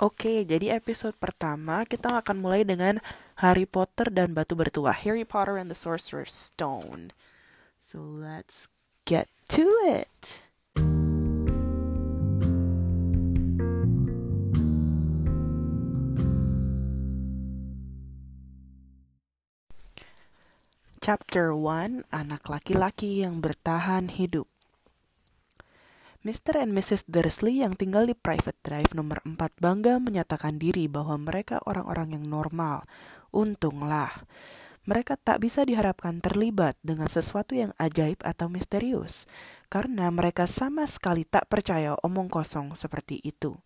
Oke, jadi episode pertama kita akan mulai dengan Harry Potter dan Batu Bertuah. Harry Potter and the Sorcerer's Stone. So let's get to it. Chapter 1 Anak laki-laki yang bertahan hidup Mr. and Mrs. Dursley yang tinggal di Private Drive nomor 4 bangga menyatakan diri bahwa mereka orang-orang yang normal. Untunglah. Mereka tak bisa diharapkan terlibat dengan sesuatu yang ajaib atau misterius, karena mereka sama sekali tak percaya omong kosong seperti itu.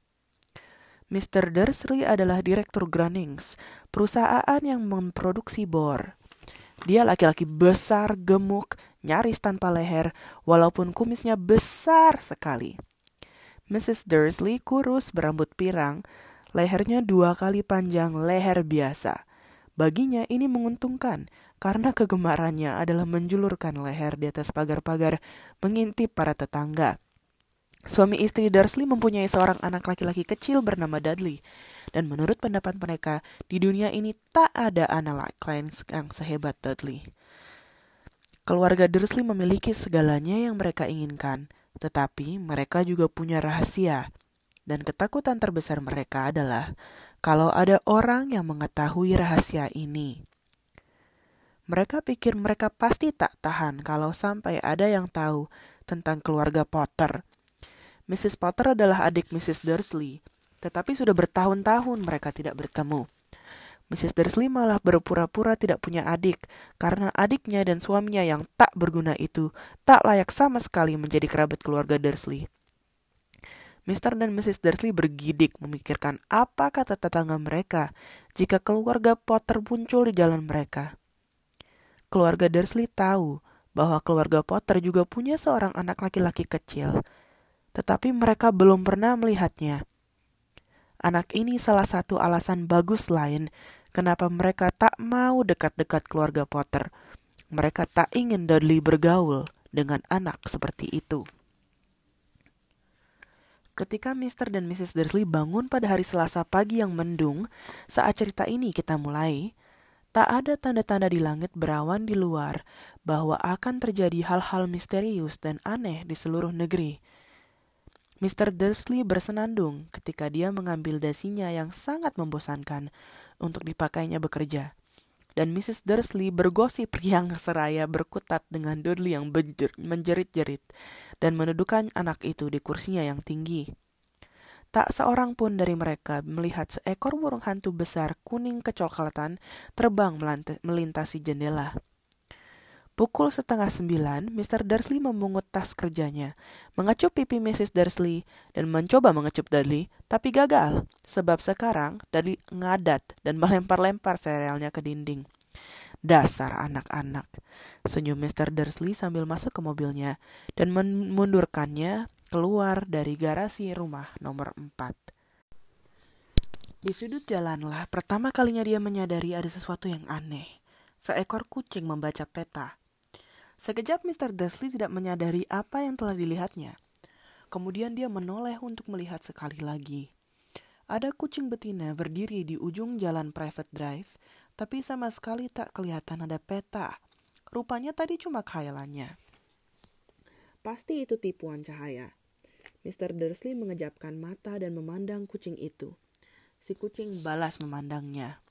Mr. Dursley adalah direktur Grunnings, perusahaan yang memproduksi bor. Dia laki-laki besar, gemuk, nyaris tanpa leher, walaupun kumisnya besar sekali. Mrs. Dursley kurus berambut pirang, lehernya dua kali panjang leher biasa. Baginya ini menguntungkan, karena kegemarannya adalah menjulurkan leher di atas pagar-pagar, mengintip para tetangga. Suami istri Dursley mempunyai seorang anak laki-laki kecil bernama Dudley, dan menurut pendapat mereka, di dunia ini tak ada anak lain yang sehebat Dudley. Keluarga Dursley memiliki segalanya yang mereka inginkan, tetapi mereka juga punya rahasia. Dan ketakutan terbesar mereka adalah kalau ada orang yang mengetahui rahasia ini. Mereka pikir mereka pasti tak tahan kalau sampai ada yang tahu tentang keluarga Potter. Mrs. Potter adalah adik Mrs. Dursley, tetapi sudah bertahun-tahun mereka tidak bertemu. Mrs. Dursley malah berpura-pura tidak punya adik, karena adiknya dan suaminya yang tak berguna itu tak layak sama sekali menjadi kerabat keluarga Dursley. Mr. dan Mrs. Dursley bergidik memikirkan apa kata tetangga mereka jika keluarga Potter muncul di jalan mereka. Keluarga Dursley tahu bahwa keluarga Potter juga punya seorang anak laki-laki kecil, tetapi mereka belum pernah melihatnya. Anak ini salah satu alasan bagus lain kenapa mereka tak mau dekat-dekat keluarga Potter. Mereka tak ingin Dudley bergaul dengan anak seperti itu. Ketika Mr. dan Mrs. Dursley bangun pada hari Selasa pagi yang mendung, saat cerita ini kita mulai, tak ada tanda-tanda di langit berawan di luar bahwa akan terjadi hal-hal misterius dan aneh di seluruh negeri. Mr. Dursley bersenandung ketika dia mengambil dasinya yang sangat membosankan untuk dipakainya bekerja. Dan Mrs. Dursley bergosip yang seraya berkutat dengan Dudley yang menjerit-jerit dan mendudukan anak itu di kursinya yang tinggi. Tak seorang pun dari mereka melihat seekor burung hantu besar kuning kecoklatan terbang melintasi jendela. Pukul setengah sembilan, Mr. Dursley memungut tas kerjanya, mengecup pipi Mrs. Dursley, dan mencoba mengecup Dudley, tapi gagal, sebab sekarang Dudley ngadat dan melempar-lempar serealnya ke dinding. Dasar anak-anak, senyum Mr. Dursley sambil masuk ke mobilnya dan memundurkannya keluar dari garasi rumah nomor empat. Di sudut jalanlah pertama kalinya dia menyadari ada sesuatu yang aneh. Seekor kucing membaca peta. Sekejap Mr. Dursley tidak menyadari apa yang telah dilihatnya. Kemudian dia menoleh untuk melihat sekali lagi. Ada kucing betina berdiri di ujung jalan private drive, tapi sama sekali tak kelihatan ada peta. Rupanya tadi cuma khayalannya. Pasti itu tipuan cahaya. Mr. Dursley mengejapkan mata dan memandang kucing itu. Si kucing balas memandangnya.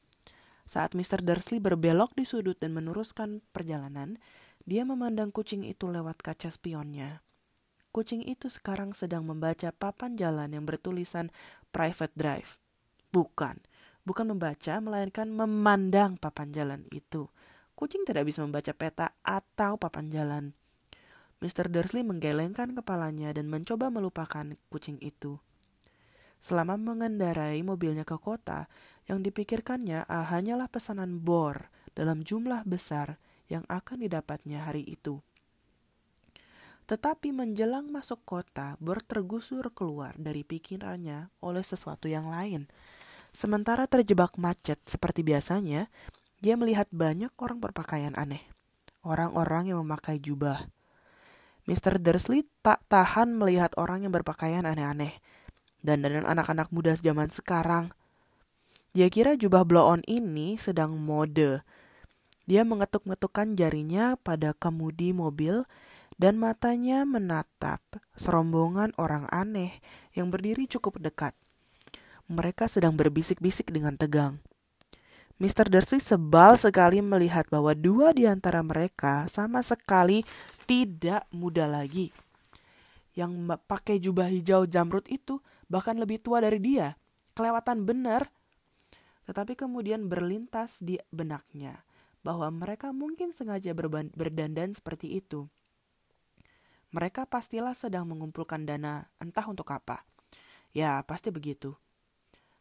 Saat Mr. Dursley berbelok di sudut dan meneruskan perjalanan, dia memandang kucing itu lewat kaca spionnya. Kucing itu sekarang sedang membaca papan jalan yang bertulisan private drive. Bukan, bukan membaca, melainkan memandang papan jalan itu. Kucing tidak bisa membaca peta atau papan jalan. Mr. Dursley menggelengkan kepalanya dan mencoba melupakan kucing itu. Selama mengendarai mobilnya ke kota, yang dipikirkannya ah, hanyalah pesanan bor dalam jumlah besar yang akan didapatnya hari itu. Tetapi menjelang masuk kota, Bor tergusur keluar dari pikirannya oleh sesuatu yang lain. Sementara terjebak macet seperti biasanya, dia melihat banyak orang berpakaian aneh. Orang-orang yang memakai jubah. Mr. Dursley tak tahan melihat orang yang berpakaian aneh-aneh. dan dengan anak-anak muda zaman sekarang. Dia kira jubah blow-on ini sedang mode. Dia mengetuk-ngetukkan jarinya pada kemudi mobil dan matanya menatap serombongan orang aneh yang berdiri cukup dekat. Mereka sedang berbisik-bisik dengan tegang. Mr. Darcy sebal sekali melihat bahwa dua di antara mereka sama sekali tidak muda lagi. Yang pakai jubah hijau jamrut itu bahkan lebih tua dari dia. Kelewatan benar. Tetapi kemudian berlintas di benaknya bahwa mereka mungkin sengaja berdandan seperti itu. Mereka pastilah sedang mengumpulkan dana, entah untuk apa. Ya, pasti begitu.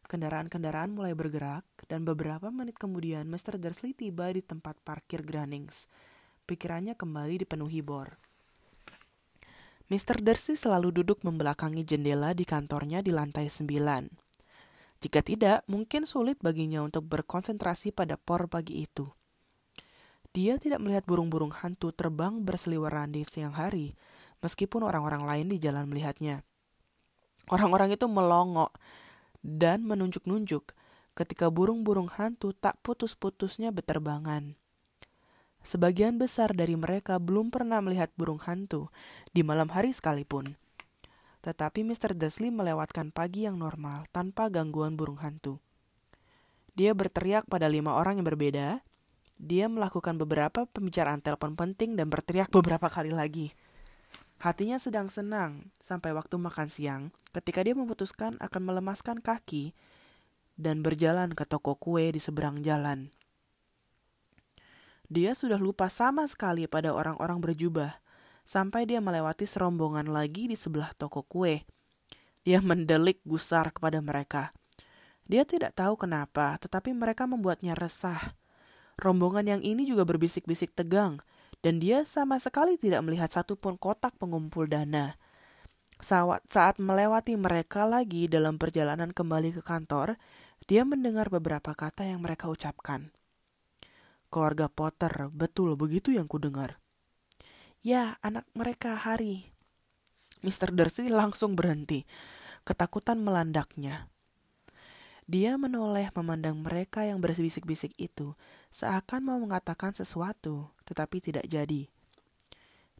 Kendaraan-kendaraan mulai bergerak, dan beberapa menit kemudian Mr. Dursley tiba di tempat parkir Grannings. Pikirannya kembali dipenuhi bor. Mr. Dursley selalu duduk membelakangi jendela di kantornya di lantai sembilan. Jika tidak, mungkin sulit baginya untuk berkonsentrasi pada por pagi itu. Dia tidak melihat burung-burung hantu terbang berseliweran di siang hari, meskipun orang-orang lain di jalan melihatnya. Orang-orang itu melongok dan menunjuk-nunjuk ketika burung-burung hantu tak putus-putusnya beterbangan. Sebagian besar dari mereka belum pernah melihat burung hantu di malam hari sekalipun. Tetapi Mr. Dursley melewatkan pagi yang normal tanpa gangguan burung hantu. Dia berteriak pada lima orang yang berbeda. Dia melakukan beberapa pembicaraan telepon penting dan berteriak beberapa kali lagi. Hatinya sedang senang sampai waktu makan siang ketika dia memutuskan akan melemaskan kaki dan berjalan ke toko kue di seberang jalan. Dia sudah lupa sama sekali pada orang-orang berjubah sampai dia melewati serombongan lagi di sebelah toko kue. Dia mendelik gusar kepada mereka. Dia tidak tahu kenapa, tetapi mereka membuatnya resah. Rombongan yang ini juga berbisik-bisik tegang dan dia sama sekali tidak melihat satupun kotak pengumpul dana. Saat, melewati mereka lagi dalam perjalanan kembali ke kantor, dia mendengar beberapa kata yang mereka ucapkan. Keluarga Potter, betul begitu yang kudengar. Ya, anak mereka Hari. Mr. Darcy langsung berhenti. Ketakutan melandaknya. Dia menoleh memandang mereka yang berbisik-bisik itu, seakan mau mengatakan sesuatu, tetapi tidak jadi.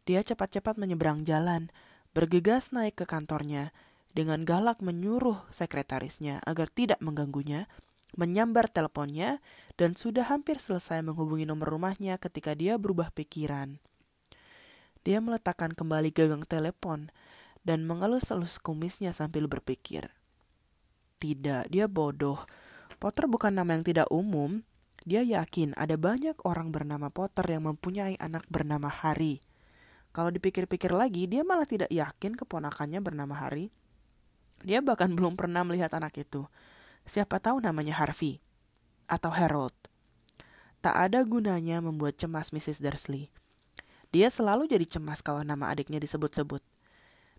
Dia cepat-cepat menyeberang jalan, bergegas naik ke kantornya, dengan galak menyuruh sekretarisnya agar tidak mengganggunya, menyambar teleponnya, dan sudah hampir selesai menghubungi nomor rumahnya ketika dia berubah pikiran. Dia meletakkan kembali gagang telepon dan mengelus-elus kumisnya sambil berpikir. Tidak, dia bodoh. Potter bukan nama yang tidak umum. Dia yakin ada banyak orang bernama Potter yang mempunyai anak bernama Harry. Kalau dipikir-pikir lagi, dia malah tidak yakin keponakannya bernama Harry. Dia bahkan belum pernah melihat anak itu. Siapa tahu namanya Harvey atau Harold. Tak ada gunanya membuat cemas Mrs. Dursley. Dia selalu jadi cemas kalau nama adiknya disebut-sebut.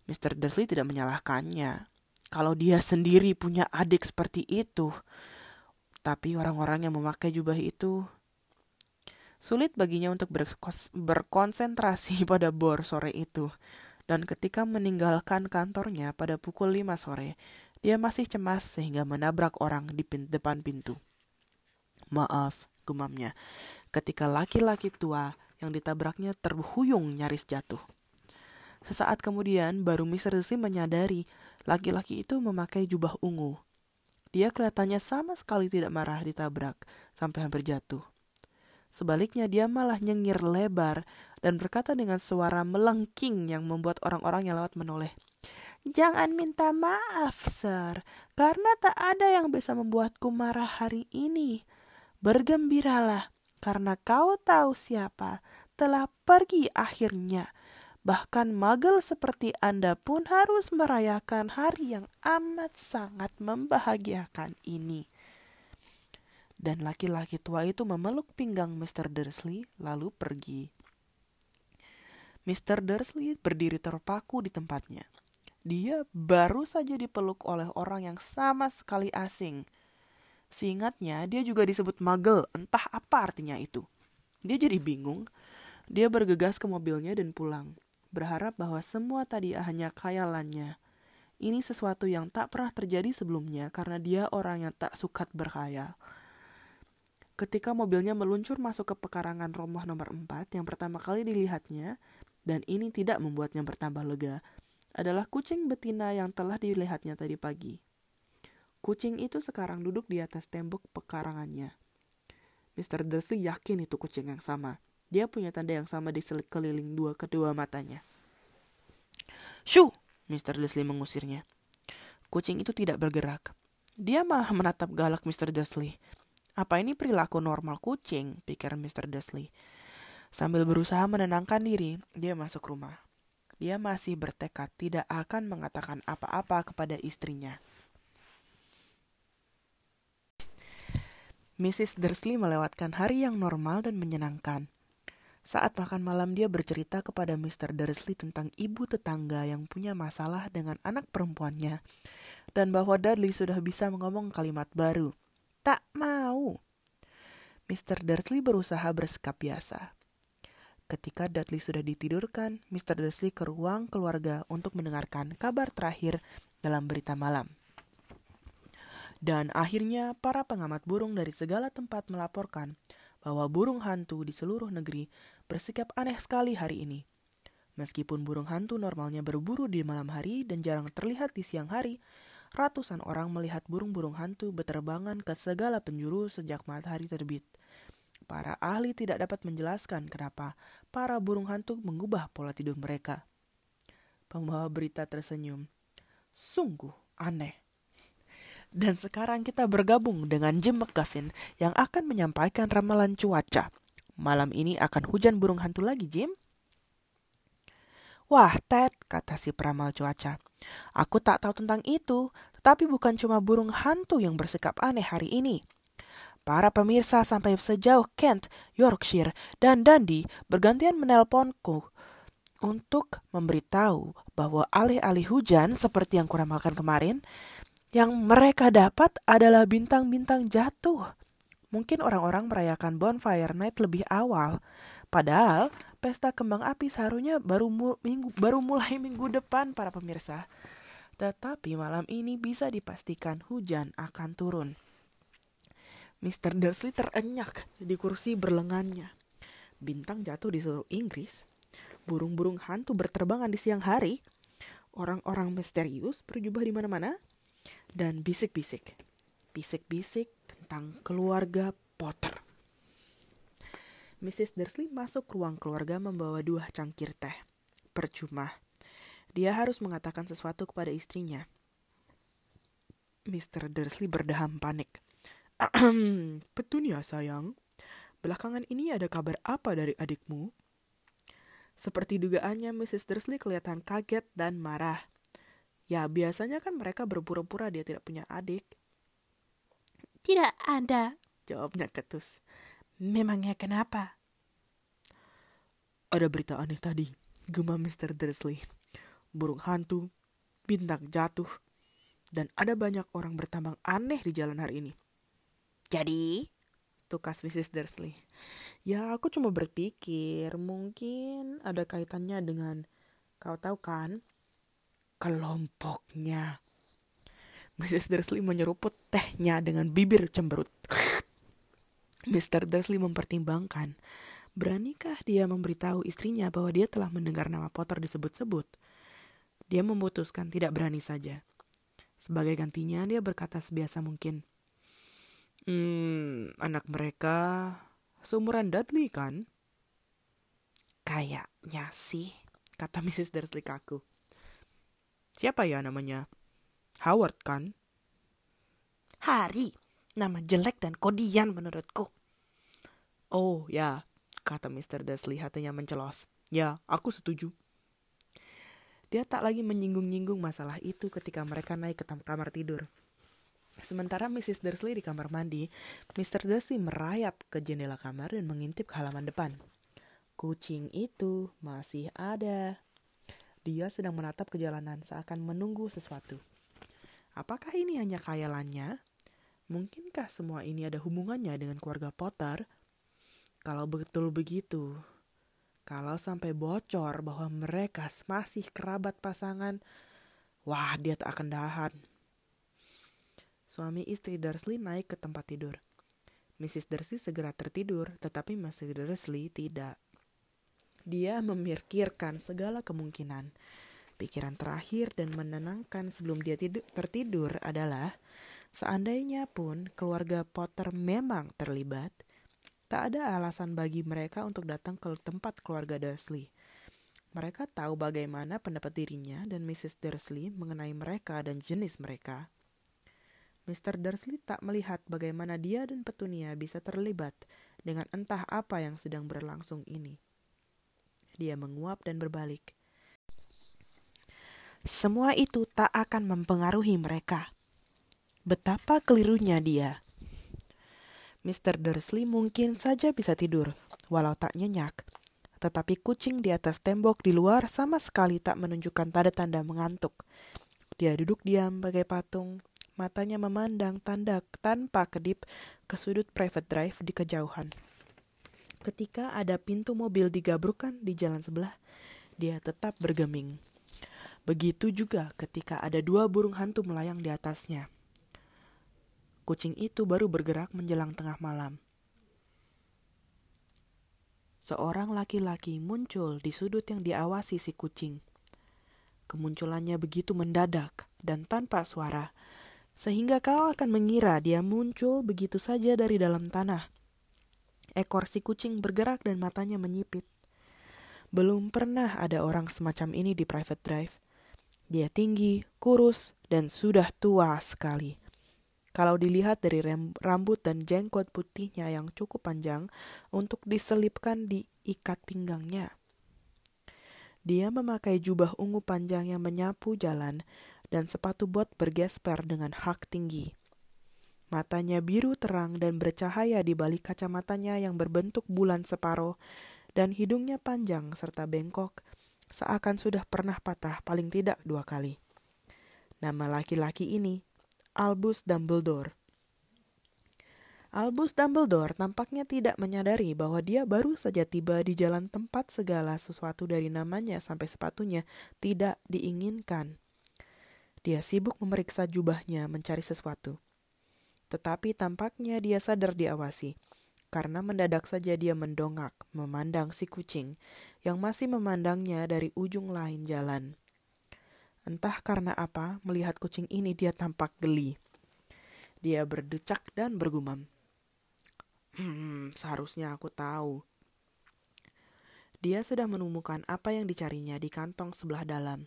Mr. Dursley tidak menyalahkannya kalau dia sendiri punya adik seperti itu. Tapi orang-orang yang memakai jubah itu sulit baginya untuk berkonsentrasi pada bor sore itu. Dan ketika meninggalkan kantornya pada pukul 5 sore, dia masih cemas sehingga menabrak orang di depan pintu. Maaf, gumamnya, ketika laki-laki tua yang ditabraknya terhuyung nyaris jatuh. Sesaat kemudian baru Mr. Darcy menyadari laki-laki itu memakai jubah ungu. Dia kelihatannya sama sekali tidak marah ditabrak sampai hampir jatuh. Sebaliknya dia malah nyengir lebar dan berkata dengan suara melengking yang membuat orang-orang yang lewat menoleh. Jangan minta maaf, Sir, karena tak ada yang bisa membuatku marah hari ini. Bergembiralah, karena kau tahu siapa telah pergi akhirnya Bahkan magel seperti Anda pun harus merayakan hari yang amat sangat membahagiakan ini. Dan laki-laki tua itu memeluk pinggang Mr. Dursley lalu pergi. Mr. Dursley berdiri terpaku di tempatnya. Dia baru saja dipeluk oleh orang yang sama sekali asing. Seingatnya, dia juga disebut magel, entah apa artinya itu. Dia jadi bingung. Dia bergegas ke mobilnya dan pulang berharap bahwa semua tadi hanya khayalannya. Ini sesuatu yang tak pernah terjadi sebelumnya karena dia orang yang tak suka berkhayal. Ketika mobilnya meluncur masuk ke pekarangan rumah nomor 4 yang pertama kali dilihatnya, dan ini tidak membuatnya bertambah lega, adalah kucing betina yang telah dilihatnya tadi pagi. Kucing itu sekarang duduk di atas tembok pekarangannya. Mr. Dursley yakin itu kucing yang sama. Dia punya tanda yang sama di sekeliling dua kedua matanya. Shu! Mr. Dursley mengusirnya. Kucing itu tidak bergerak. Dia malah menatap galak Mr. Dursley. Apa ini perilaku normal kucing? pikir Mr. Dursley. Sambil berusaha menenangkan diri, dia masuk rumah. Dia masih bertekad tidak akan mengatakan apa-apa kepada istrinya. Mrs. Dursley melewatkan hari yang normal dan menyenangkan. Saat makan malam dia bercerita kepada Mr. Dursley tentang ibu tetangga yang punya masalah dengan anak perempuannya dan bahwa Dudley sudah bisa mengomong kalimat baru tak mau. Mr. Dursley berusaha bersikap biasa. Ketika Dudley sudah ditidurkan, Mr. Dursley ke ruang keluarga untuk mendengarkan kabar terakhir dalam berita malam. Dan akhirnya para pengamat burung dari segala tempat melaporkan bahwa burung hantu di seluruh negeri bersikap aneh sekali hari ini. Meskipun burung hantu normalnya berburu di malam hari dan jarang terlihat di siang hari, ratusan orang melihat burung-burung hantu berterbangan ke segala penjuru sejak matahari terbit. Para ahli tidak dapat menjelaskan kenapa para burung hantu mengubah pola tidur mereka. Pembawa berita tersenyum. Sungguh aneh. Dan sekarang kita bergabung dengan Jim McGuffin yang akan menyampaikan ramalan cuaca. Malam ini akan hujan burung hantu lagi, Jim. Wah, Ted, kata si peramal cuaca. Aku tak tahu tentang itu, tetapi bukan cuma burung hantu yang bersikap aneh hari ini. Para pemirsa sampai sejauh Kent, Yorkshire, dan Dundee bergantian menelponku untuk memberitahu bahwa alih-alih hujan seperti yang kuramalkan kemarin, yang mereka dapat adalah bintang-bintang jatuh. Mungkin orang-orang merayakan bonfire night lebih awal, padahal pesta kembang api seharusnya baru mu, minggu baru mulai minggu depan para pemirsa. Tetapi malam ini bisa dipastikan hujan akan turun. Mr. Dursley terenyak di kursi berlengannya. Bintang jatuh di seluruh Inggris. Burung-burung hantu berterbangan di siang hari. Orang-orang misterius berjubah di mana-mana. Dan bisik-bisik. Bisik-bisik tentang keluarga Potter. Mrs. Dursley masuk ruang keluarga membawa dua cangkir teh. Percuma. Dia harus mengatakan sesuatu kepada istrinya. Mr. Dursley berdeham panik. Petunia sayang, belakangan ini ada kabar apa dari adikmu? Seperti dugaannya, Mrs. Dursley kelihatan kaget dan marah. Ya, biasanya kan mereka berpura-pura dia tidak punya adik. Tidak ada, jawabnya ketus. Memangnya kenapa? Ada berita aneh tadi, gumam Mr. Dursley. Burung hantu, bintang jatuh, dan ada banyak orang bertambang aneh di jalan hari ini. Jadi? Tukas Mrs. Dursley. Ya, aku cuma berpikir mungkin ada kaitannya dengan, kau tahu kan, kelompoknya. Mrs. Dursley menyeruput tehnya dengan bibir cemberut. Mr. Dursley mempertimbangkan, beranikah dia memberitahu istrinya bahwa dia telah mendengar nama Potter disebut-sebut? Dia memutuskan tidak berani saja. Sebagai gantinya, dia berkata sebiasa mungkin, Hmm, anak mereka seumuran Dudley kan? Kayaknya sih, kata Mrs. Dursley kaku. Siapa ya namanya? Howard kan? Hari, Nama jelek dan kodian menurutku. Oh ya, kata Mr. Dursley hatinya mencelos. Ya, aku setuju. Dia tak lagi menyinggung-nyinggung masalah itu ketika mereka naik ke kamar tidur. Sementara Mrs. Dursley di kamar mandi, Mr. Dursley merayap ke jendela kamar dan mengintip ke halaman depan. Kucing itu masih ada. Dia sedang menatap ke jalanan seakan menunggu sesuatu. Apakah ini hanya khayalannya? Mungkinkah semua ini ada hubungannya dengan keluarga Potter? Kalau betul begitu, kalau sampai bocor bahwa mereka masih kerabat pasangan, Wah, dia tak akan dahan. Suami istri Dursley naik ke tempat tidur. Mrs. Dursley segera tertidur, tetapi Mrs. Dursley tidak. Dia memikirkan segala kemungkinan. Pikiran terakhir dan menenangkan sebelum dia tidur, tertidur adalah seandainya pun keluarga Potter memang terlibat, tak ada alasan bagi mereka untuk datang ke tempat keluarga Dursley. Mereka tahu bagaimana pendapat dirinya dan Mrs. Dursley mengenai mereka dan jenis mereka. Mr. Dursley tak melihat bagaimana dia dan Petunia bisa terlibat dengan entah apa yang sedang berlangsung ini. Dia menguap dan berbalik. Semua itu tak akan mempengaruhi mereka. Betapa kelirunya dia. Mr. Dursley mungkin saja bisa tidur, walau tak nyenyak tetapi kucing di atas tembok di luar sama sekali tak menunjukkan tanda-tanda mengantuk. Dia duduk diam bagai patung, matanya memandang tanda tanpa kedip ke sudut private drive di kejauhan. Ketika ada pintu mobil digabrukan di jalan sebelah, dia tetap bergeming. Begitu juga ketika ada dua burung hantu melayang di atasnya. Kucing itu baru bergerak menjelang tengah malam seorang laki-laki muncul di sudut yang diawasi si kucing. Kemunculannya begitu mendadak dan tanpa suara, sehingga kau akan mengira dia muncul begitu saja dari dalam tanah. Ekor si kucing bergerak dan matanya menyipit. Belum pernah ada orang semacam ini di private drive. Dia tinggi, kurus, dan sudah tua sekali. Kalau dilihat dari rambut dan jenggot putihnya yang cukup panjang untuk diselipkan di ikat pinggangnya. Dia memakai jubah ungu panjang yang menyapu jalan dan sepatu bot bergesper dengan hak tinggi. Matanya biru terang dan bercahaya di balik kacamatanya yang berbentuk bulan separuh dan hidungnya panjang serta bengkok, seakan sudah pernah patah paling tidak dua kali. Nama laki-laki ini Albus Dumbledore. Albus Dumbledore tampaknya tidak menyadari bahwa dia baru saja tiba di jalan tempat segala sesuatu dari namanya sampai sepatunya tidak diinginkan. Dia sibuk memeriksa jubahnya mencari sesuatu. Tetapi tampaknya dia sadar diawasi, karena mendadak saja dia mendongak memandang si kucing yang masih memandangnya dari ujung lain jalan. Entah karena apa, melihat kucing ini dia tampak geli. Dia berdecak dan bergumam. Hmm, seharusnya aku tahu. Dia sudah menemukan apa yang dicarinya di kantong sebelah dalam.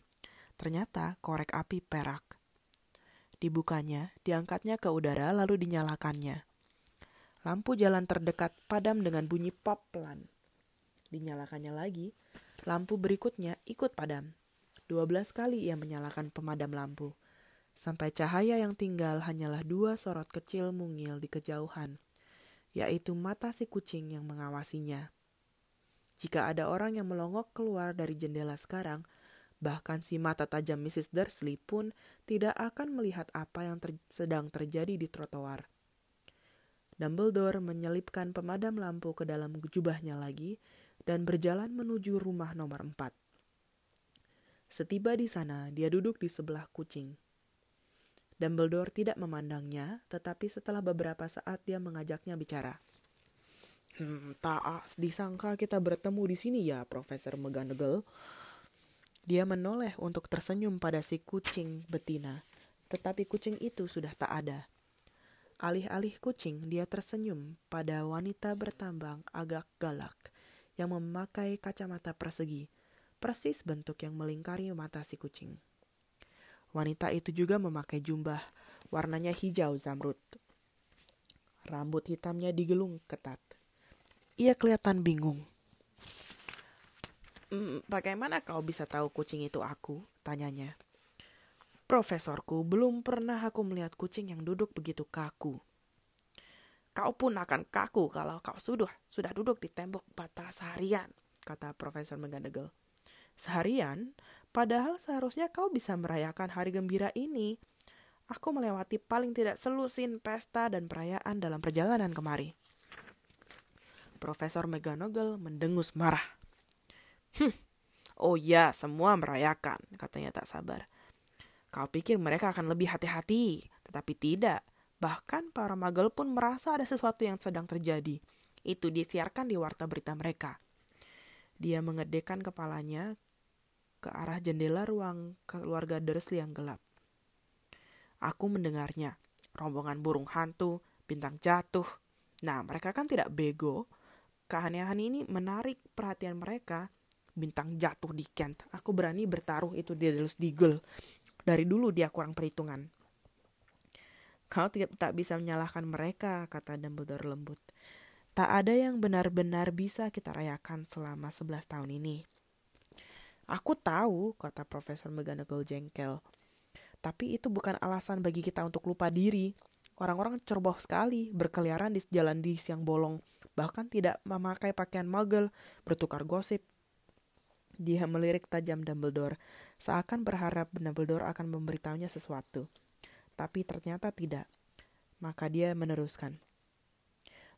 Ternyata korek api perak. Dibukanya, diangkatnya ke udara lalu dinyalakannya. Lampu jalan terdekat padam dengan bunyi pop pelan. Dinyalakannya lagi, lampu berikutnya ikut padam. Dua belas kali ia menyalakan pemadam lampu, sampai cahaya yang tinggal hanyalah dua sorot kecil mungil di kejauhan, yaitu mata si kucing yang mengawasinya. Jika ada orang yang melongok keluar dari jendela sekarang, bahkan si mata tajam Mrs. Dursley pun tidak akan melihat apa yang ter sedang terjadi di trotoar. Dumbledore menyelipkan pemadam lampu ke dalam jubahnya lagi dan berjalan menuju rumah nomor empat. Setiba di sana, dia duduk di sebelah kucing. Dumbledore tidak memandangnya, tetapi setelah beberapa saat dia mengajaknya bicara. Hmm, tak disangka kita bertemu di sini ya, Profesor McGonagall. Dia menoleh untuk tersenyum pada si kucing betina, tetapi kucing itu sudah tak ada. Alih-alih kucing, dia tersenyum pada wanita bertambang agak galak yang memakai kacamata persegi persis bentuk yang melingkari mata si kucing. Wanita itu juga memakai jubah, warnanya hijau zamrud. Rambut hitamnya digelung ketat. Ia kelihatan bingung. Mm, bagaimana kau bisa tahu kucing itu aku? Tanyanya. Profesorku, belum pernah aku melihat kucing yang duduk begitu kaku. Kau pun akan kaku kalau kau sudah sudah duduk di tembok bata seharian, kata Profesor McGonagall seharian, padahal seharusnya kau bisa merayakan hari gembira ini. Aku melewati paling tidak selusin pesta dan perayaan dalam perjalanan kemari. Profesor McGonagall mendengus marah. Hm, oh ya, semua merayakan, katanya tak sabar. Kau pikir mereka akan lebih hati-hati, tetapi tidak. Bahkan para magel pun merasa ada sesuatu yang sedang terjadi. Itu disiarkan di warta berita mereka. Dia mengedekan kepalanya ke arah jendela ruang keluarga Dursley yang gelap. Aku mendengarnya. Rombongan burung hantu, bintang jatuh. Nah, mereka kan tidak bego. Keanehan ini menarik perhatian mereka. Bintang jatuh di Kent. Aku berani bertaruh itu di Delos Deagle. Dari dulu dia kurang perhitungan. Kau tak bisa menyalahkan mereka, kata Dumbledore lembut. Tak ada yang benar-benar bisa kita rayakan selama 11 tahun ini. Aku tahu, kata Profesor McGonagall jengkel. Tapi itu bukan alasan bagi kita untuk lupa diri. Orang-orang ceroboh sekali, berkeliaran di jalan di siang bolong, bahkan tidak memakai pakaian muggle, bertukar gosip. Dia melirik tajam Dumbledore, seakan berharap Dumbledore akan memberitahunya sesuatu tapi ternyata tidak. Maka dia meneruskan.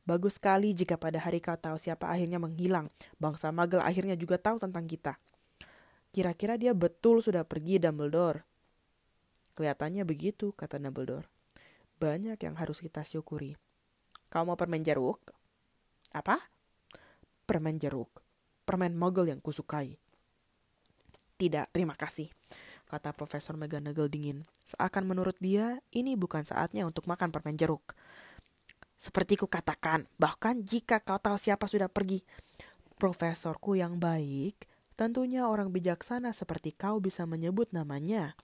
Bagus sekali jika pada hari kau tahu siapa akhirnya menghilang. Bangsa Magel akhirnya juga tahu tentang kita. Kira-kira dia betul sudah pergi Dumbledore. Kelihatannya begitu, kata Dumbledore. Banyak yang harus kita syukuri. Kau mau permen jeruk? Apa? Permen jeruk. Permen Muggle yang kusukai. Tidak, terima kasih kata Profesor McGonagall dingin. Seakan menurut dia, ini bukan saatnya untuk makan permen jeruk. Seperti ku katakan, bahkan jika kau tahu siapa sudah pergi, profesorku yang baik, tentunya orang bijaksana seperti kau bisa menyebut namanya.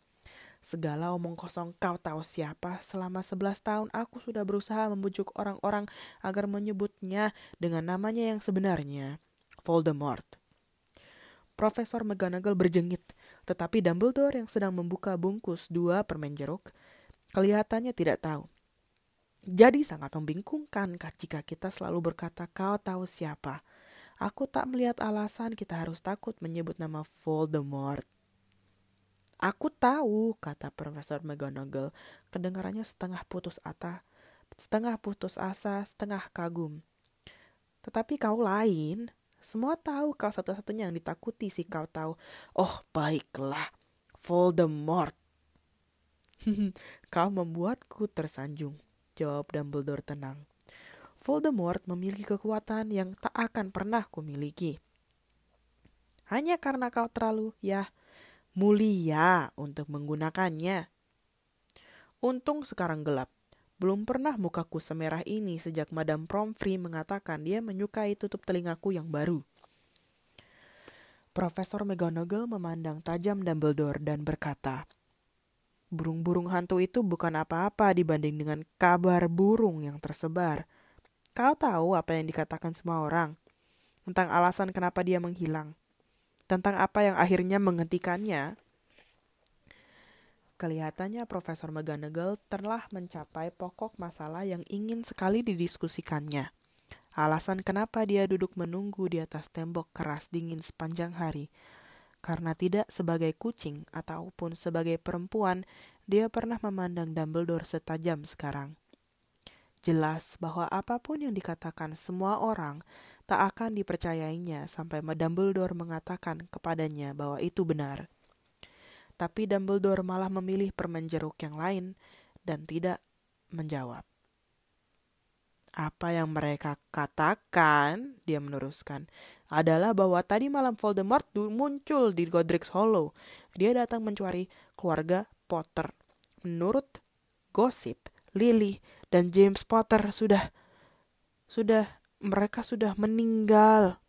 Segala omong kosong kau tahu siapa, selama sebelas tahun aku sudah berusaha membujuk orang-orang agar menyebutnya dengan namanya yang sebenarnya, Voldemort. Profesor McGonagall berjengit. Tetapi Dumbledore yang sedang membuka bungkus dua permen jeruk kelihatannya tidak tahu. Jadi sangat membingungkan jika kita selalu berkata kau tahu siapa. Aku tak melihat alasan kita harus takut menyebut nama Voldemort. Aku tahu, kata Profesor McGonagall, kedengarannya setengah putus asa, setengah putus asa, setengah kagum. Tetapi kau lain, semua tahu kau satu-satunya yang ditakuti sih kau tahu. Oh baiklah, Voldemort. kau membuatku tersanjung, jawab Dumbledore tenang. Voldemort memiliki kekuatan yang tak akan pernah kumiliki. Hanya karena kau terlalu, ya, mulia untuk menggunakannya. Untung sekarang gelap. Belum pernah mukaku semerah ini sejak Madame Pomfrey mengatakan dia menyukai tutup telingaku yang baru. Profesor McGonagall memandang tajam Dumbledore dan berkata, Burung-burung hantu itu bukan apa-apa dibanding dengan kabar burung yang tersebar. Kau tahu apa yang dikatakan semua orang tentang alasan kenapa dia menghilang, tentang apa yang akhirnya menghentikannya, Kelihatannya Profesor McGonagall telah mencapai pokok masalah yang ingin sekali didiskusikannya. Alasan kenapa dia duduk menunggu di atas tembok keras dingin sepanjang hari. Karena tidak sebagai kucing ataupun sebagai perempuan, dia pernah memandang Dumbledore setajam sekarang. Jelas bahwa apa pun yang dikatakan semua orang tak akan dipercayainya sampai Dumbledore mengatakan kepadanya bahwa itu benar. Tapi Dumbledore malah memilih permen jeruk yang lain dan tidak menjawab. Apa yang mereka katakan, dia meneruskan, adalah bahwa tadi malam Voldemort muncul di Godric's Hollow. Dia datang mencari keluarga Potter. Menurut gosip, Lily dan James Potter sudah sudah mereka sudah meninggal.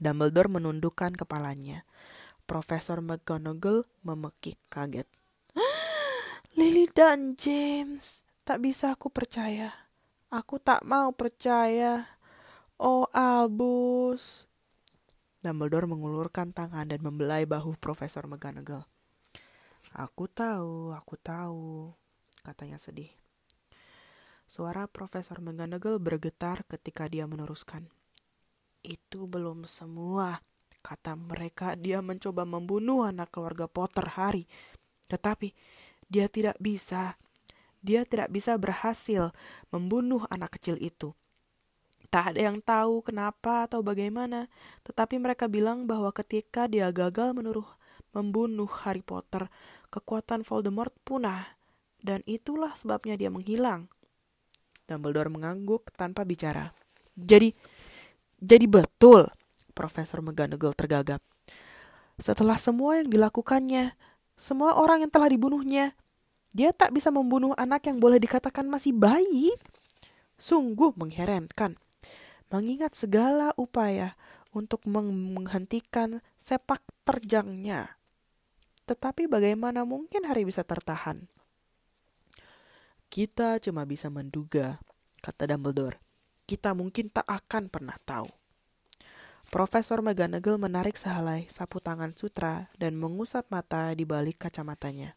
Dumbledore menundukkan kepalanya. Profesor McGonagall memekik kaget. Lily dan James, tak bisa aku percaya. Aku tak mau percaya. Oh Albus. Dumbledore mengulurkan tangan dan membelai bahu Profesor McGonagall. Aku tahu, aku tahu, katanya sedih. Suara Profesor McGonagall bergetar ketika dia meneruskan. Itu belum semua. Kata mereka dia mencoba membunuh anak keluarga Potter Hari. Tetapi dia tidak bisa. Dia tidak bisa berhasil membunuh anak kecil itu. Tak ada yang tahu kenapa atau bagaimana, tetapi mereka bilang bahwa ketika dia gagal menuruh membunuh Harry Potter, kekuatan Voldemort punah, dan itulah sebabnya dia menghilang. Dumbledore mengangguk tanpa bicara. Jadi, jadi betul, Profesor McGonagall tergagap. Setelah semua yang dilakukannya, semua orang yang telah dibunuhnya, dia tak bisa membunuh anak yang boleh dikatakan masih bayi. Sungguh mengherankan. Mengingat segala upaya untuk menghentikan sepak terjangnya. Tetapi bagaimana mungkin Hari bisa tertahan? Kita cuma bisa menduga, kata Dumbledore. Kita mungkin tak akan pernah tahu. Profesor McGonagall menarik sehelai sapu tangan sutra dan mengusap mata di balik kacamatanya.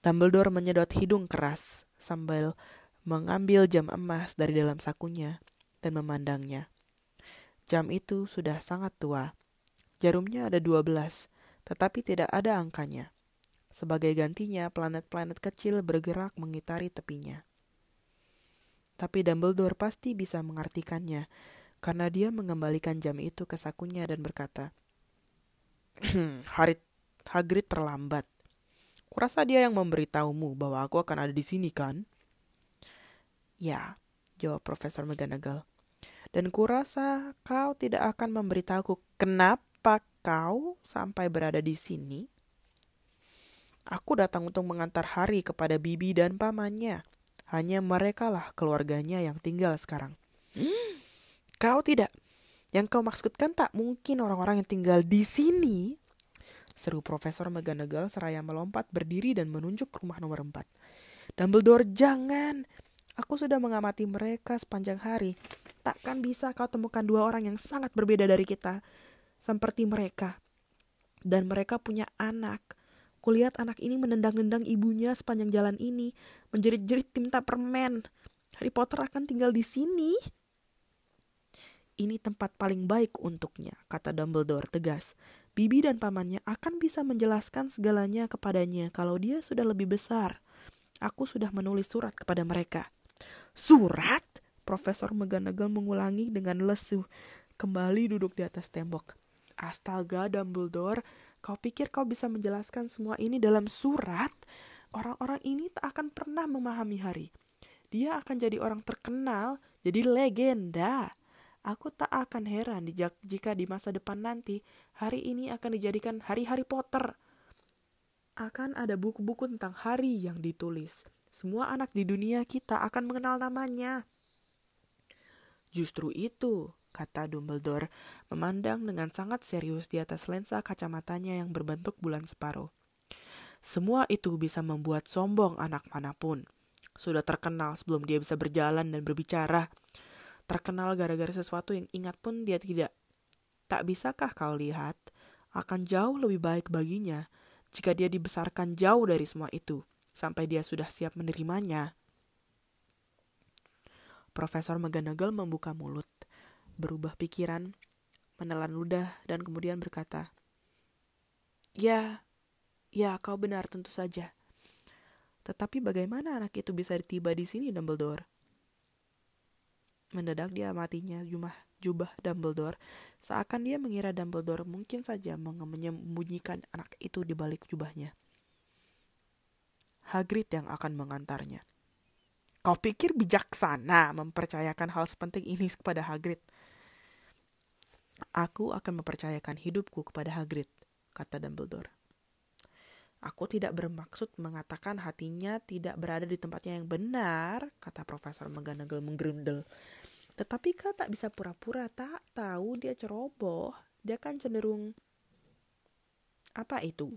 Dumbledore menyedot hidung keras sambil mengambil jam emas dari dalam sakunya dan memandangnya. Jam itu sudah sangat tua. Jarumnya ada dua belas, tetapi tidak ada angkanya. Sebagai gantinya, planet-planet kecil bergerak mengitari tepinya. Tapi Dumbledore pasti bisa mengartikannya, karena dia mengembalikan jam itu ke sakunya dan berkata, Harit, Hagrid terlambat. Kurasa dia yang memberitahumu bahwa aku akan ada di sini, kan? Ya, jawab Profesor McGonagall. Dan kurasa kau tidak akan memberitahuku kenapa kau sampai berada di sini. Aku datang untuk mengantar Hari kepada Bibi dan pamannya. Hanya mereka lah keluarganya yang tinggal sekarang. Hmm, kau tidak. Yang kau maksudkan tak mungkin orang-orang yang tinggal di sini. Seru Profesor McGonagall seraya melompat berdiri dan menunjuk rumah nomor empat. Dumbledore, jangan. Aku sudah mengamati mereka sepanjang hari. Takkan bisa kau temukan dua orang yang sangat berbeda dari kita. Seperti mereka. Dan mereka punya anak. Kulihat anak ini menendang-nendang ibunya sepanjang jalan ini, menjerit-jerit minta permen. Harry Potter akan tinggal di sini. Ini tempat paling baik untuknya, kata Dumbledore tegas. Bibi dan pamannya akan bisa menjelaskan segalanya kepadanya kalau dia sudah lebih besar. Aku sudah menulis surat kepada mereka. Surat? Profesor McGonagall mengulangi dengan lesu, kembali duduk di atas tembok. Astaga, Dumbledore, Kau pikir kau bisa menjelaskan semua ini dalam surat? Orang-orang ini tak akan pernah memahami hari. Dia akan jadi orang terkenal, jadi legenda. Aku tak akan heran jika di masa depan nanti hari ini akan dijadikan hari Harry Potter. Akan ada buku-buku tentang hari yang ditulis. Semua anak di dunia kita akan mengenal namanya. Justru itu, kata Dumbledore, memandang dengan sangat serius di atas lensa kacamatanya yang berbentuk bulan separuh. Semua itu bisa membuat sombong anak mana pun. Sudah terkenal sebelum dia bisa berjalan dan berbicara. Terkenal gara-gara sesuatu yang ingat pun dia tidak. Tak bisakah kau lihat, akan jauh lebih baik baginya jika dia dibesarkan jauh dari semua itu, sampai dia sudah siap menerimanya. Profesor McGonagall membuka mulut berubah pikiran, menelan ludah, dan kemudian berkata, Ya, ya kau benar tentu saja. Tetapi bagaimana anak itu bisa tiba di sini, Dumbledore? Mendadak dia matinya jumah jubah Dumbledore, seakan dia mengira Dumbledore mungkin saja menyembunyikan anak itu di balik jubahnya. Hagrid yang akan mengantarnya. Kau pikir bijaksana mempercayakan hal sepenting ini kepada Hagrid? Aku akan mempercayakan hidupku kepada Hagrid, kata Dumbledore. Aku tidak bermaksud mengatakan hatinya tidak berada di tempatnya yang benar, kata Profesor McGonagall menggerundel. Tetapi kau tak bisa pura-pura tak tahu dia ceroboh. Dia kan cenderung... Apa itu?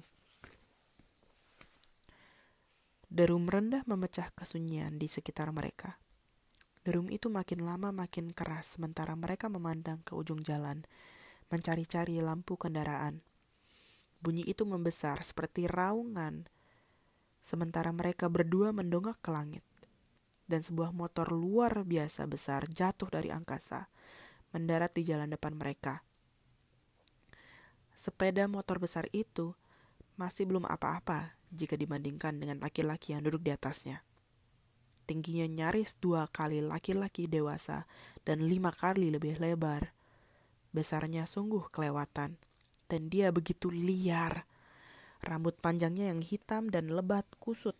Derum rendah memecah kesunyian di sekitar mereka. Derum itu makin lama makin keras sementara mereka memandang ke ujung jalan, mencari-cari lampu kendaraan. Bunyi itu membesar seperti raungan, sementara mereka berdua mendongak ke langit. Dan sebuah motor luar biasa besar jatuh dari angkasa, mendarat di jalan depan mereka. Sepeda motor besar itu masih belum apa-apa jika dibandingkan dengan laki-laki yang duduk di atasnya. Tingginya nyaris dua kali laki-laki dewasa dan lima kali lebih lebar. Besarnya sungguh kelewatan, dan dia begitu liar. Rambut panjangnya yang hitam dan lebat kusut,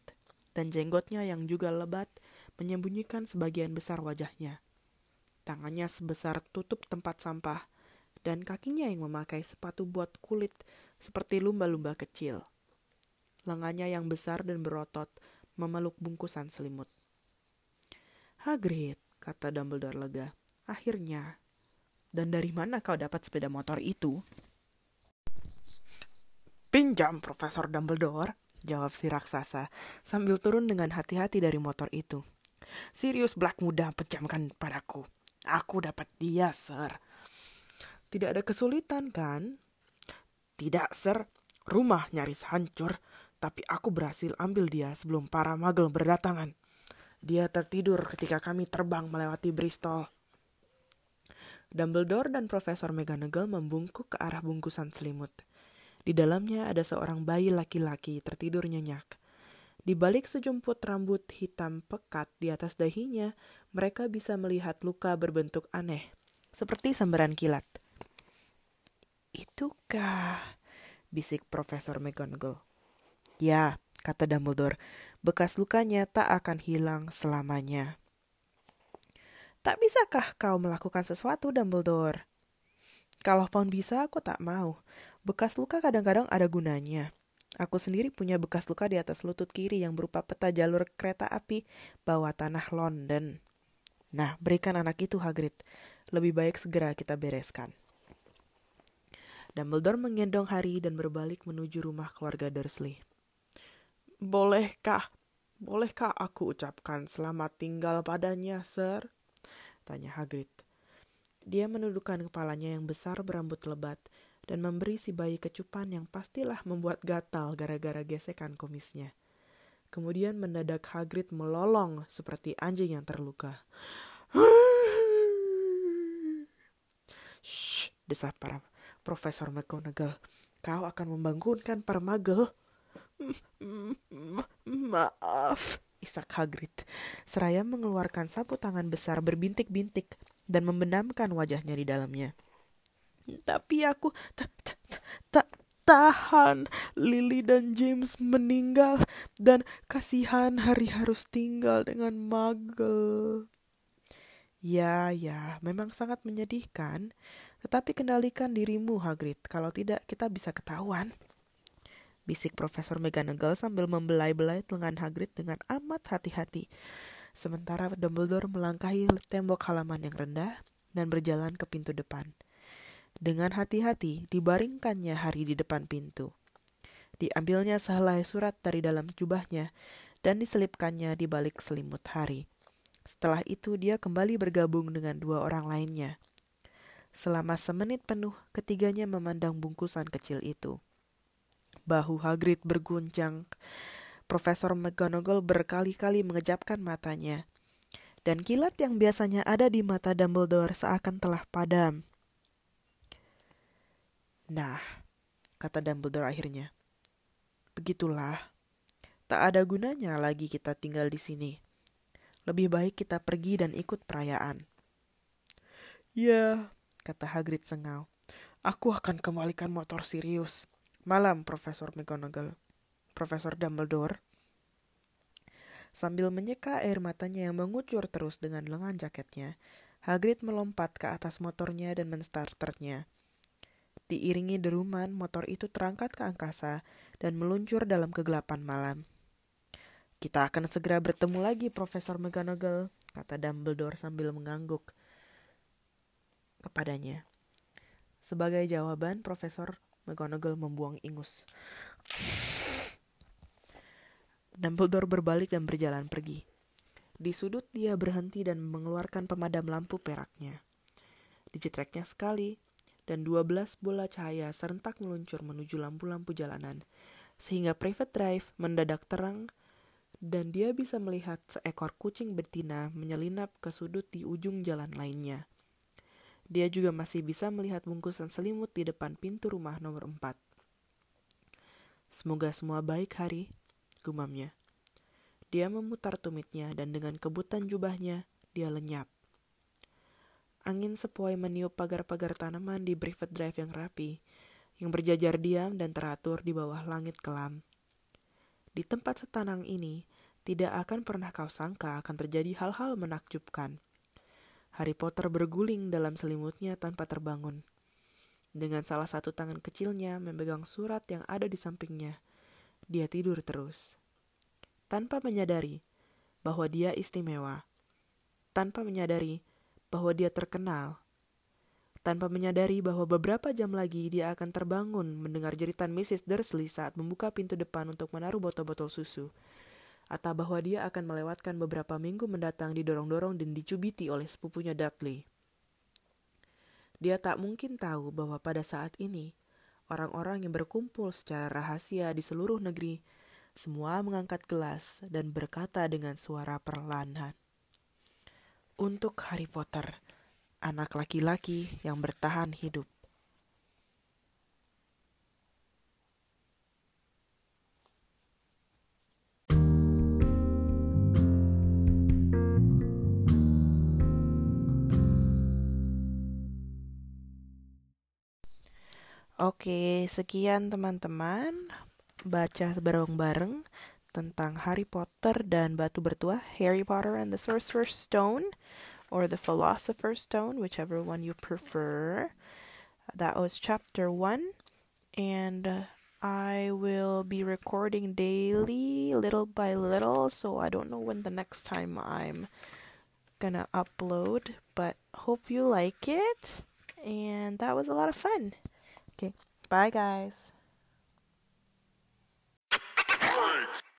dan jenggotnya yang juga lebat menyembunyikan sebagian besar wajahnya. Tangannya sebesar tutup tempat sampah, dan kakinya yang memakai sepatu buat kulit seperti lumba-lumba kecil. Lengannya yang besar dan berotot memeluk bungkusan selimut. Hagrid, kata Dumbledore lega. Akhirnya. Dan dari mana kau dapat sepeda motor itu? Pinjam, Profesor Dumbledore, jawab si raksasa, sambil turun dengan hati-hati dari motor itu. Sirius Black muda pejamkan padaku. Aku dapat dia, Sir. Tidak ada kesulitan, kan? Tidak, Sir. Rumah nyaris hancur, tapi aku berhasil ambil dia sebelum para magel berdatangan. Dia tertidur ketika kami terbang melewati Bristol. Dumbledore dan Profesor McGonagall membungkuk ke arah bungkusan selimut. Di dalamnya ada seorang bayi laki-laki tertidur nyenyak. Di balik sejumput rambut hitam pekat di atas dahinya, mereka bisa melihat luka berbentuk aneh, seperti sambaran kilat. Itukah? bisik Profesor McGonagall. Ya, kata Dumbledore, bekas lukanya tak akan hilang selamanya. Tak bisakah kau melakukan sesuatu, Dumbledore? Kalaupun bisa, aku tak mau. Bekas luka kadang-kadang ada gunanya. Aku sendiri punya bekas luka di atas lutut kiri yang berupa peta jalur kereta api bawah tanah London. Nah, berikan anak itu, Hagrid. Lebih baik segera kita bereskan. Dumbledore menggendong Harry dan berbalik menuju rumah keluarga Dursley. Bolehkah, bolehkah aku ucapkan selamat tinggal padanya, Sir? Tanya Hagrid. Dia menundukkan kepalanya yang besar berambut lebat dan memberi si bayi kecupan yang pastilah membuat gatal gara-gara gesekan kumisnya. Kemudian mendadak Hagrid melolong seperti anjing yang terluka. Shh, desah para Profesor McGonagall. Kau akan membangunkan para magel. Maaf, isak Hagrid. Seraya mengeluarkan sapu tangan besar berbintik-bintik dan membenamkan wajahnya di dalamnya. Tapi aku tak tahan. Lily dan James meninggal dan kasihan Hari harus tinggal dengan Magel. Ya, ya, memang sangat menyedihkan. Tetapi kendalikan dirimu, Hagrid. Kalau tidak, kita bisa ketahuan bisik Profesor McGonagall sambil membelai-belai lengan Hagrid dengan amat hati-hati. Sementara Dumbledore melangkahi tembok halaman yang rendah dan berjalan ke pintu depan. Dengan hati-hati dibaringkannya Harry di depan pintu. Diambilnya sehelai surat dari dalam jubahnya dan diselipkannya di balik selimut Harry. Setelah itu dia kembali bergabung dengan dua orang lainnya. Selama semenit penuh, ketiganya memandang bungkusan kecil itu. Bahu Hagrid berguncang. Profesor McGonagall berkali-kali mengejapkan matanya. Dan kilat yang biasanya ada di mata Dumbledore seakan telah padam. Nah, kata Dumbledore akhirnya. Begitulah. Tak ada gunanya lagi kita tinggal di sini. Lebih baik kita pergi dan ikut perayaan. Ya, kata Hagrid sengau. Aku akan kembalikan motor Sirius. Malam, Profesor McGonagall. Profesor Dumbledore. Sambil menyeka air matanya yang mengucur terus dengan lengan jaketnya, Hagrid melompat ke atas motornya dan menstarternya. Diiringi deruman, motor itu terangkat ke angkasa dan meluncur dalam kegelapan malam. Kita akan segera bertemu lagi, Profesor McGonagall, kata Dumbledore sambil mengangguk kepadanya. Sebagai jawaban, Profesor McGonagall membuang ingus. Dumbledore berbalik dan berjalan pergi. Di sudut dia berhenti dan mengeluarkan pemadam lampu peraknya. Dicetreknya sekali, dan dua belas bola cahaya serentak meluncur menuju lampu-lampu jalanan, sehingga Private Drive mendadak terang dan dia bisa melihat seekor kucing betina menyelinap ke sudut di ujung jalan lainnya. Dia juga masih bisa melihat bungkusan selimut di depan pintu rumah nomor 4. Semoga semua baik, Hari, gumamnya. Dia memutar tumitnya dan dengan kebutan jubahnya, dia lenyap. Angin sepoi meniup pagar-pagar tanaman di Privet Drive yang rapi, yang berjajar diam dan teratur di bawah langit kelam. Di tempat setanang ini, tidak akan pernah kau sangka akan terjadi hal-hal menakjubkan. Harry Potter berguling dalam selimutnya tanpa terbangun. Dengan salah satu tangan kecilnya memegang surat yang ada di sampingnya, dia tidur terus. Tanpa menyadari bahwa dia istimewa. Tanpa menyadari bahwa dia terkenal tanpa menyadari bahwa beberapa jam lagi dia akan terbangun mendengar jeritan Mrs. Dursley saat membuka pintu depan untuk menaruh botol-botol susu, atau bahwa dia akan melewatkan beberapa minggu mendatang didorong-dorong dan dicubiti oleh sepupunya Dudley. Dia tak mungkin tahu bahwa pada saat ini, orang-orang yang berkumpul secara rahasia di seluruh negeri semua mengangkat gelas dan berkata dengan suara perlahan. Untuk Harry Potter, anak laki-laki yang bertahan hidup. Oke, sekian teman-teman. Baca bareng-bareng tentang Harry Potter dan Batu Bertuah, Harry Potter and the Sorcerer's Stone. or the Philosopher's Stone, whichever one you prefer. That was chapter one, and I will be recording daily, little by little. So I don't know when the next time I'm gonna upload, but hope you like it. And that was a lot of fun. Okay, bye, guys.